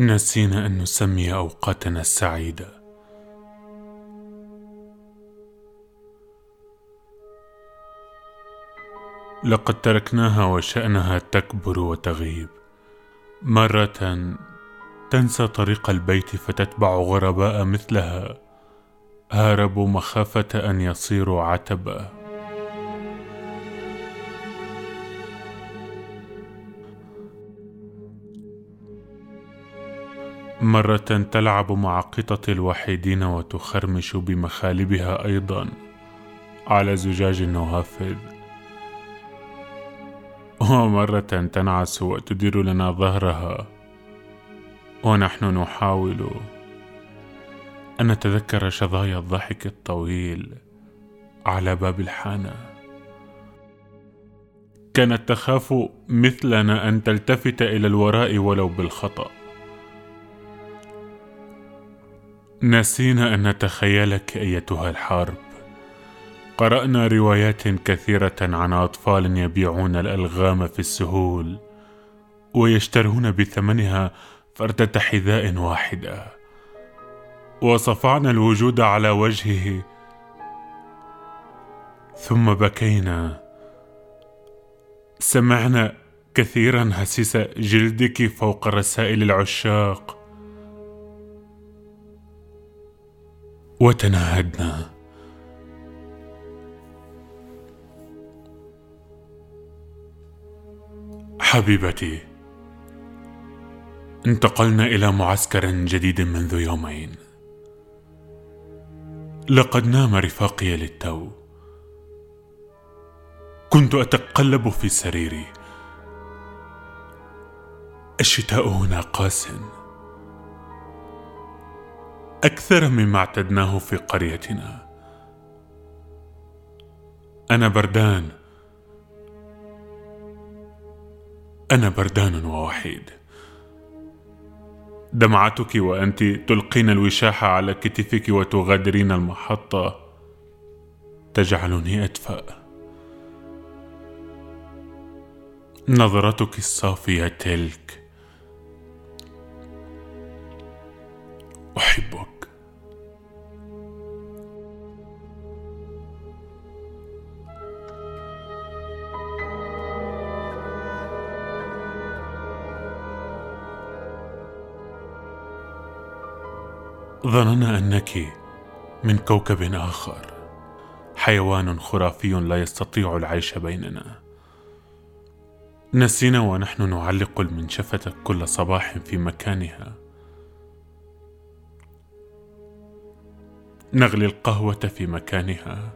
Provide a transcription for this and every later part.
نسينا أن نسمي أوقاتنا السعيدة. لقد تركناها وشأنها تكبر وتغيب. مرة تنسى طريق البيت فتتبع غرباء مثلها. هاربوا مخافة أن يصيروا عتبة. مرة تلعب مع قطط الوحيدين وتخرمش بمخالبها أيضا. على زجاج النوافذ ومرة تنعس وتدير لنا ظهرها. ونحن نحاول أن نتذكر شظايا الضحك الطويل على باب الحانة. كانت تخاف مثلنا أن تلتفت إلى الوراء ولو بالخطأ. نسينا أن نتخيلك أيتها الحرب. قرأنا روايات كثيرة عن أطفال يبيعون الألغام في السهول ويشترون بثمنها فردة حذاء واحدة. وصفعنا الوجود على وجهه ثم بكينا. سمعنا كثيرا هسيس جلدك فوق رسائل العشاق وتناهدنا. حبيبتي انتقلنا إلى معسكر جديد منذ يومين. لقد نام رفاقي للتو. كنت أتقلب في سريري. الشتاء هنا قاسٍ. أكثر مما اعتدناه في قريتنا. أنا بردان. أنا بردان ووحيد. دمعتك وأنت تلقين الوشاح على كتفك وتغادرين المحطة. تجعلني أدفأ. نظرتك الصافية تلك. أحبك. ظننا أنك من كوكب آخر. حيوان خرافي لا يستطيع العيش بيننا. نسينا ونحن نعلق المنشفة كل صباح في مكانها. نغلي القهوة في مكانها.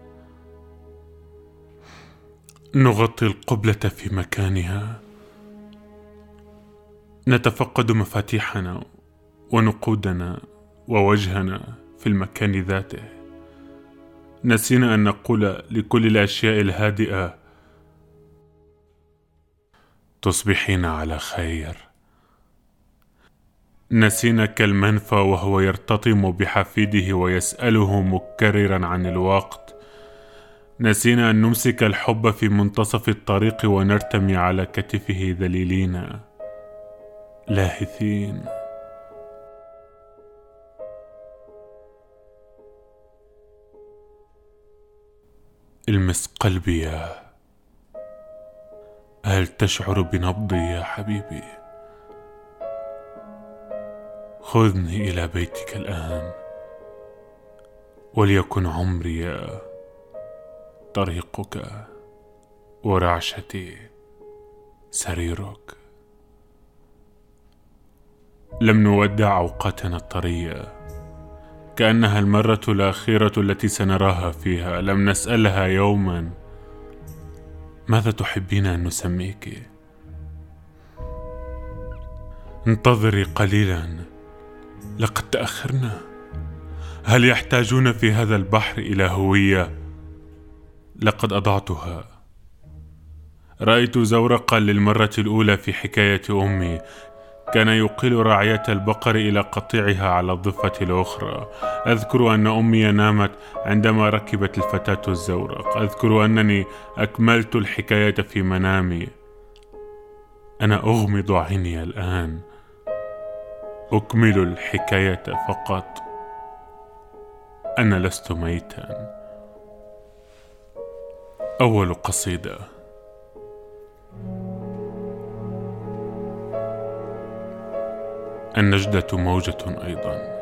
نغطي القبلة في مكانها. نتفقد مفاتيحنا ونقودنا ووجهنا في المكان ذاته. نسينا أن نقول لكل الأشياء الهادئة تصبحين على خير. نسينا كالمنفى وهو يرتطم بحفيده ويسأله مكررا عن الوقت. نسينا أن نمسك الحب في منتصف الطريق ونرتمي على كتفه ذليلين لاهثين. المس قلبي يا هل تشعر بنبضي يا حبيبي؟ خذني إلى بيتك الآن وليكن عمري طريقك ورعشتي سريرك. لم نودع أوقاتنا الطرية كأنها المرة الأخيرة التي سنراها فيها. لم نسألها يوما. ماذا تحبين أن نسميك؟ انتظري قليلا. لقد تأخرنا. هل يحتاجون في هذا البحر إلى هوية؟ لقد أضعتها. رأيت زورقا للمرة الأولى في حكاية أمي. كان يقيل راعية البقر إلى قطيعها على الضفة الأخرى. أذكر أن أمي نامت عندما ركبت الفتاة الزورق أذكر أنني أكملت الحكاية في منامي. أنا أغمض عيني الآن. أكمل الحكاية فقط. أنا لست ميتا. أول قصيدة. النجدة موجة أيضا.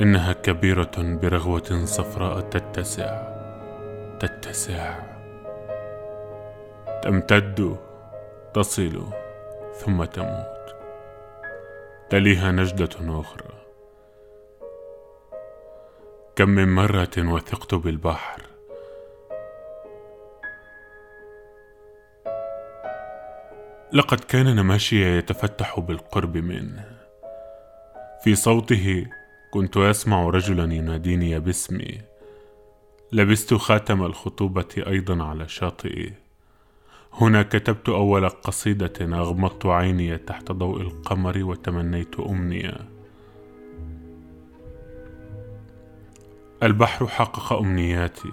إنها كبيرة برغوة صفراء تتسع تتسع. تمتد تصل ثم تموت. تليها نجدة أخرى. كم من مرة وثقت بالبحر لقد كان نماشي يتفتح بالقرب منه في صوته كنت أسمع رجلا يناديني باسمي. لبست خاتم الخطوبة أيضا على شاطئي. هنا كتبت أول قصيدة أغمضت عيني تحت ضوء القمر وتمنيت أمنية. البحر حقق أمنياتي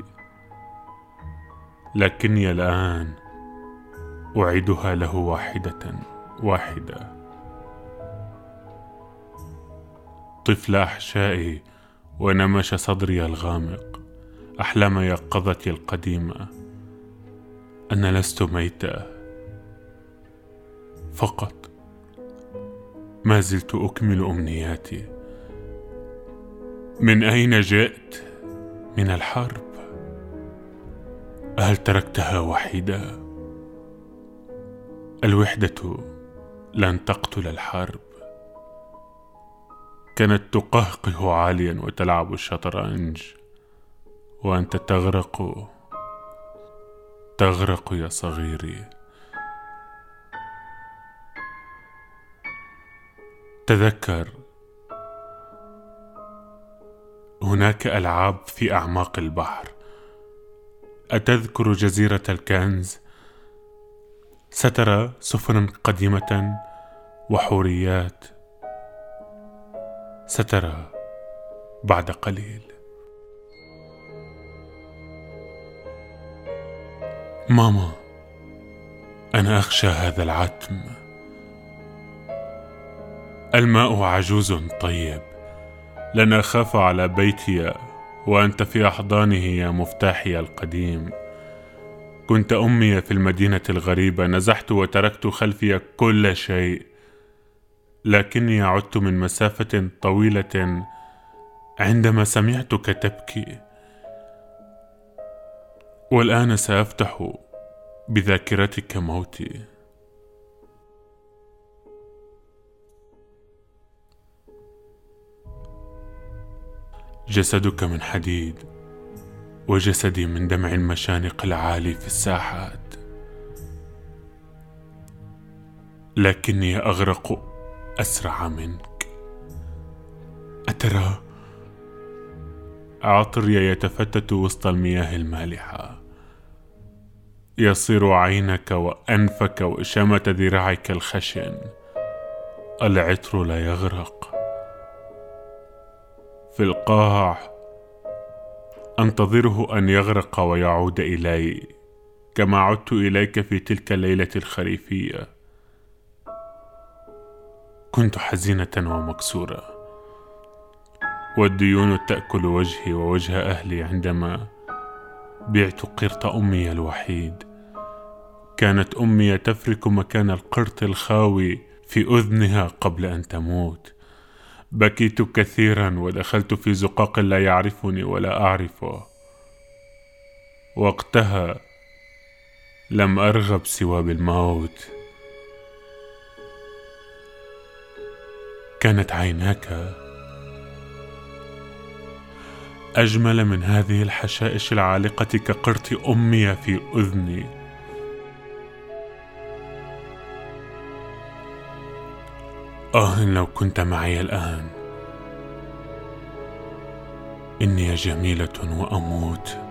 لكني الآن أعيدها له واحدة واحدة. طفل أحشائي ونمش صدري الغامق. أحلام يقظتي القديمة. أنا لست ميتا فقط. ما زلت أكمل أمنياتي. من أين جئت؟ من الحرب. هل تركتها وحيده الوحدة لن تقتل الحرب. كانت تقهقه عاليا وتلعب الشطرنج وأنت تغرق تغرق يا صغيري. تذكر هناك ألعاب في أعماق البحر. أتذكر جزيرة الكنز؟ سترى سفنا قديمة وحوريات. سترى بعد قليل. ماما أنا أخشى هذا العتم. الماء عجوز طيب. لن أخاف على بيتي وأنت في أحضانه يا مفتاحي القديم. كنت أمي في المدينة الغريبة نزحت وتركت خلفي كل شيء. لكني عدت من مسافة طويلة عندما سمعتك تبكي. والآن سأفتح بذاكرتك موتي. جسدك من حديد. وجسدي من دمع المشانق العالي في الساحات. لكني أغرق أسرع منك. أترى؟ عطري يتفتت وسط المياه المالحة. يصير عينك وأنفك وشامه ذراعك الخشن. العطر لا يغرق. في القاع أنتظره أن يغرق ويعود إلي كما عدت إليك في تلك الليلة الخريفية. كنت حزينة ومكسورة. والديون تأكل وجهي ووجه أهلي عندما بعت قرط أمي الوحيد. كانت أمي تفرك مكان القرط الخاوي في أذنها قبل أن تموت. بكيت كثيرا ودخلت في زقاق لا يعرفني ولا أعرفه. وقتها لم أرغب سوى بالموت. كانت عيناك أجمل من هذه الحشائش العالقة كقرط أمي في أذني. آه لو كنت معي الآن إني جميلة وأموت.